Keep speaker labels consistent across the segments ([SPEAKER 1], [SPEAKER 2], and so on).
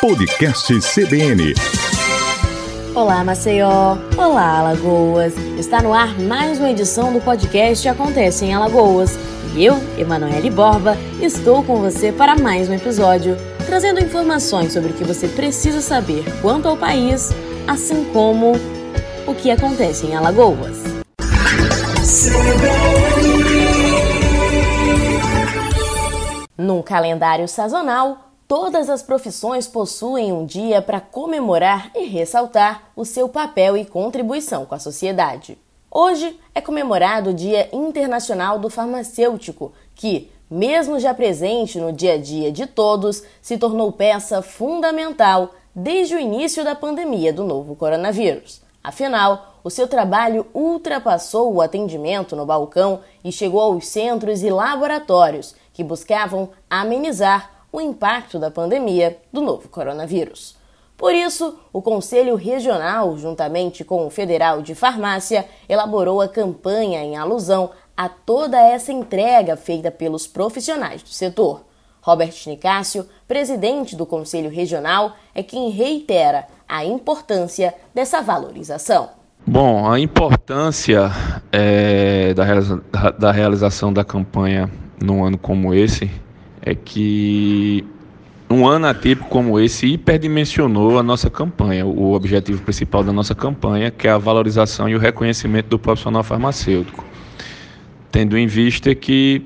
[SPEAKER 1] Podcast CBN.
[SPEAKER 2] Olá, Maceió. Olá, Alagoas. Está no ar mais uma edição do podcast Acontece em Alagoas. E eu, Emanuele Borba, estou com você para mais um episódio, trazendo informações sobre o que você precisa saber quanto ao país, assim como o que acontece em Alagoas. Num calendário sazonal, Todas as profissões possuem um dia para comemorar e ressaltar o seu papel e contribuição com a sociedade. Hoje é comemorado o Dia Internacional do Farmacêutico, que, mesmo já presente no dia a dia de todos, se tornou peça fundamental desde o início da pandemia do novo coronavírus. Afinal, o seu trabalho ultrapassou o atendimento no balcão e chegou aos centros e laboratórios que buscavam amenizar o impacto da pandemia do novo coronavírus. Por isso, o Conselho Regional, juntamente com o Federal de Farmácia, elaborou a campanha em alusão a toda essa entrega feita pelos profissionais do setor. Robert Nicásio, presidente do Conselho Regional, é quem reitera a importância dessa valorização.
[SPEAKER 3] Bom, a importância é, da, realiza da realização da campanha num ano como esse é que um ano atípico como esse hiperdimensionou a nossa campanha, o objetivo principal da nossa campanha, que é a valorização e o reconhecimento do profissional farmacêutico. Tendo em vista que,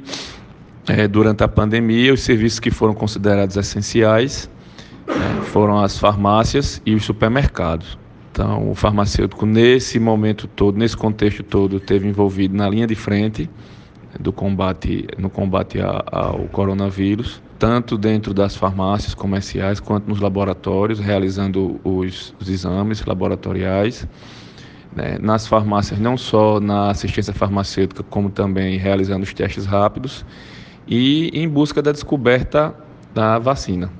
[SPEAKER 3] é, durante a pandemia, os serviços que foram considerados essenciais é, foram as farmácias e os supermercados. Então, o farmacêutico, nesse momento todo, nesse contexto todo, teve envolvido na linha de frente do combate no combate ao coronavírus, tanto dentro das farmácias comerciais quanto nos laboratórios, realizando os, os exames laboratoriais. Né, nas farmácias, não só na assistência farmacêutica, como também realizando os testes rápidos e em busca da descoberta da vacina.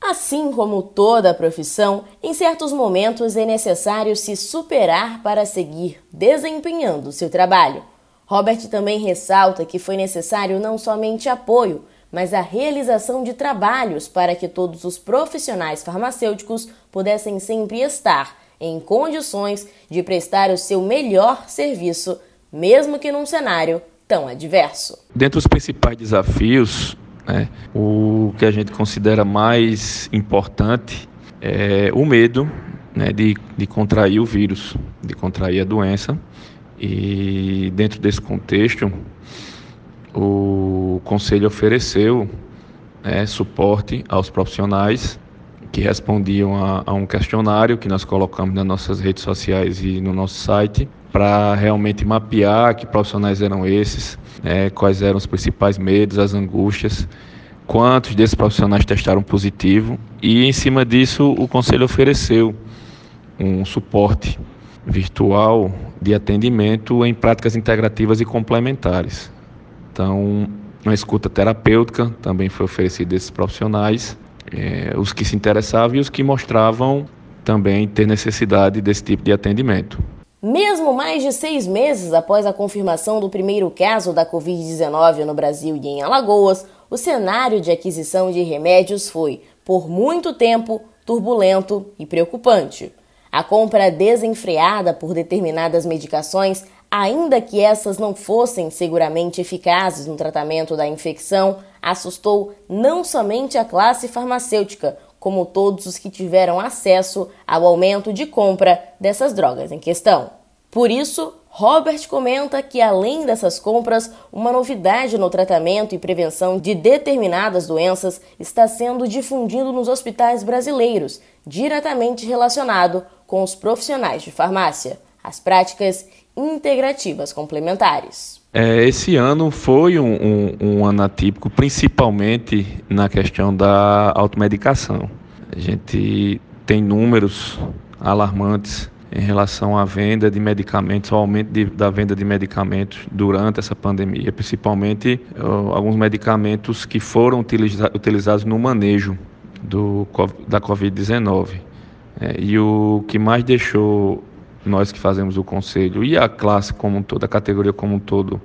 [SPEAKER 2] Assim como toda a profissão, em certos momentos é necessário se superar para seguir desempenhando seu trabalho. Robert também ressalta que foi necessário não somente apoio, mas a realização de trabalhos para que todos os profissionais farmacêuticos pudessem sempre estar em condições de prestar o seu melhor serviço, mesmo que num cenário tão adverso.
[SPEAKER 3] Dentre os principais desafios, né, o que a gente considera mais importante é o medo né, de, de contrair o vírus, de contrair a doença e dentro desse contexto, o Conselho ofereceu né, suporte aos profissionais que respondiam a, a, um questionário que nós colocamos nas nossas redes sociais e no nosso site para realmente mapear que profissionais eram esses, né, quais eram os principais medos, as angústias, quantos desses profissionais testaram positivo. E em cima disso o Conselho ofereceu um suporte virtual de atendimento em práticas integrativas e complementares. Então, uma escuta terapêutica também foi oferecida a esses profissionais, é, os que se interessavam e os que mostravam também ter necessidade desse tipo de atendimento.
[SPEAKER 2] Mesmo mais de seis meses após a confirmação do primeiro caso da Covid-19 no Brasil e em Alagoas, o cenário de aquisição de remédios foi, por muito tempo, turbulento e preocupante. A compra desenfreada por determinadas medicações, ainda que essas não fossem seguramente eficazes no tratamento da infecção, assustou não somente a classe farmacêutica, como todos os que tiveram acesso ao aumento de compra dessas drogas em questão. Por isso, Robert comenta que, além dessas compras, uma novidade no tratamento e prevenção de determinadas doenças está sendo difundido nos hospitais brasileiros, diretamente relacionado com os profissionais de farmácia, as práticas integrativas complementares.
[SPEAKER 3] É, esse ano foi um, um, um ano atípico, principalmente na questão da automedicação. A gente tem números alarmantes em relação à venda de medicamentos, ao aumento de, da venda de medicamentos durante essa pandemia, principalmente uh, alguns medicamentos que foram utiliza, utilizados no manejo do, da Covid-19. É, e o que mais deixou nós que fazemos o conselho e a classe como um todo, a categoria como um todo,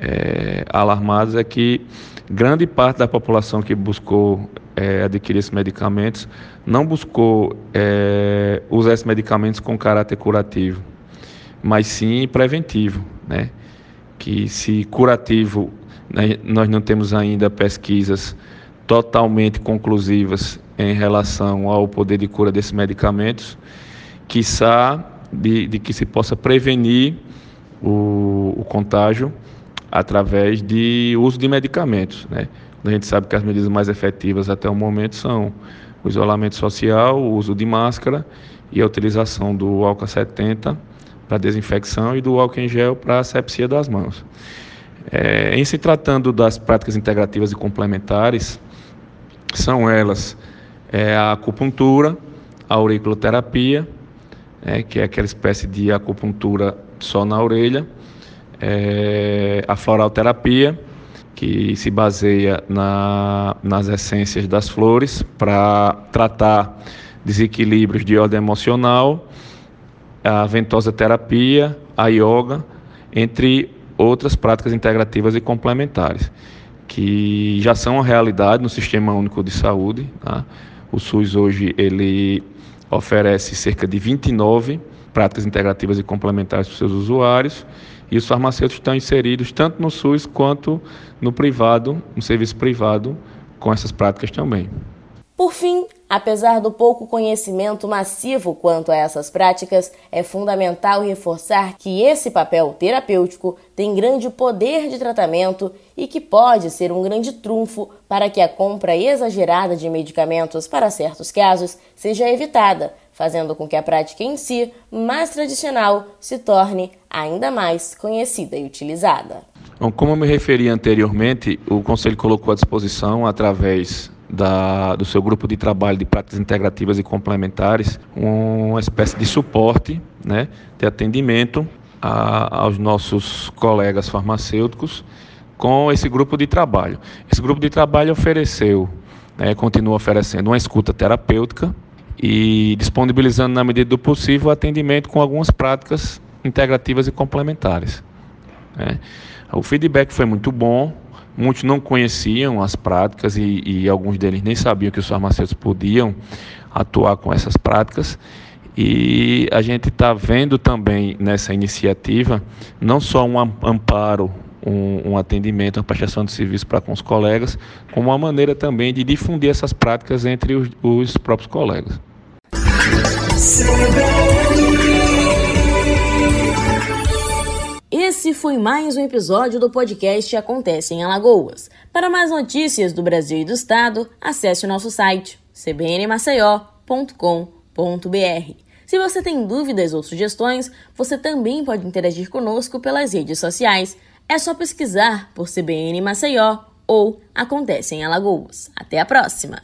[SPEAKER 3] é, alarmados é que grande parte da população que buscou é, adquirir esses medicamentos não buscou é, usar esses medicamentos com caráter curativo, mas sim preventivo, né? Que se curativo, né, nós não temos ainda pesquisas totalmente conclusivas em relação ao poder de cura desses medicamentos, quiçá de, de que se possa prevenir o, o contágio através de uso de medicamentos. Né? A gente sabe que as medidas mais efetivas até o momento são o isolamento social, o uso de máscara e a utilização do álcool 70 para desinfecção e do álcool em gel para asepsia das mãos. É, em se tratando das práticas integrativas e complementares, são elas é, a acupuntura, a auriculoterapia, é, que é aquela espécie de acupuntura só na orelha, é, a floralterapia, que se baseia na, nas essências das flores para tratar desequilíbrios de ordem emocional, a ventosa terapia, a yoga, entre outras práticas integrativas e complementares, que já são uma realidade no Sistema Único de Saúde. Tá? O SUS hoje ele oferece cerca de 29 práticas integrativas e complementares para os seus usuários e os farmacêuticos estão inseridos tanto no SUS quanto no privado, no serviço privado, com essas práticas também.
[SPEAKER 2] Por fim, apesar do pouco conhecimento massivo quanto a essas práticas, é fundamental reforçar que esse papel terapêutico tem grande poder de tratamento e que pode ser um grande trunfo para que a compra exagerada de medicamentos para certos casos seja evitada, fazendo com que a prática em si, mais tradicional, se torne ainda mais conhecida e utilizada.
[SPEAKER 3] Bom, como eu me referi anteriormente, o Conselho colocou à disposição, através da, do seu grupo de trabalho de práticas integrativas e complementares, uma espécie de suporte, né, de atendimento a, aos nossos colegas farmacêuticos com esse grupo de trabalho. Esse grupo de trabalho ofereceu, né, continua oferecendo uma escuta terapêutica e disponibilizando, na medida do possível, atendimento com algumas práticas integrativas e complementares. Né. O feedback foi muito bom, Muitos não conheciam as práticas e, e alguns deles nem sabiam que os farmacêuticos podiam atuar com essas práticas. E a gente está vendo também nessa iniciativa não só um amparo, um, um, atendimento, uma prestação de serviço para com os colegas, como uma maneira também de difundir essas práticas entre os, os próprios colegas.
[SPEAKER 2] Esse foi mais um episódio do podcast Acontece em Alagoas. Para mais notícias do Brasil e do Estado, acesse o nosso site cbnmaceió.com.br. Se você tem dúvidas ou sugestões, você também pode interagir conosco pelas redes sociais. É só pesquisar por CBN Maceió ou Acontece em Alagoas. Até a próxima!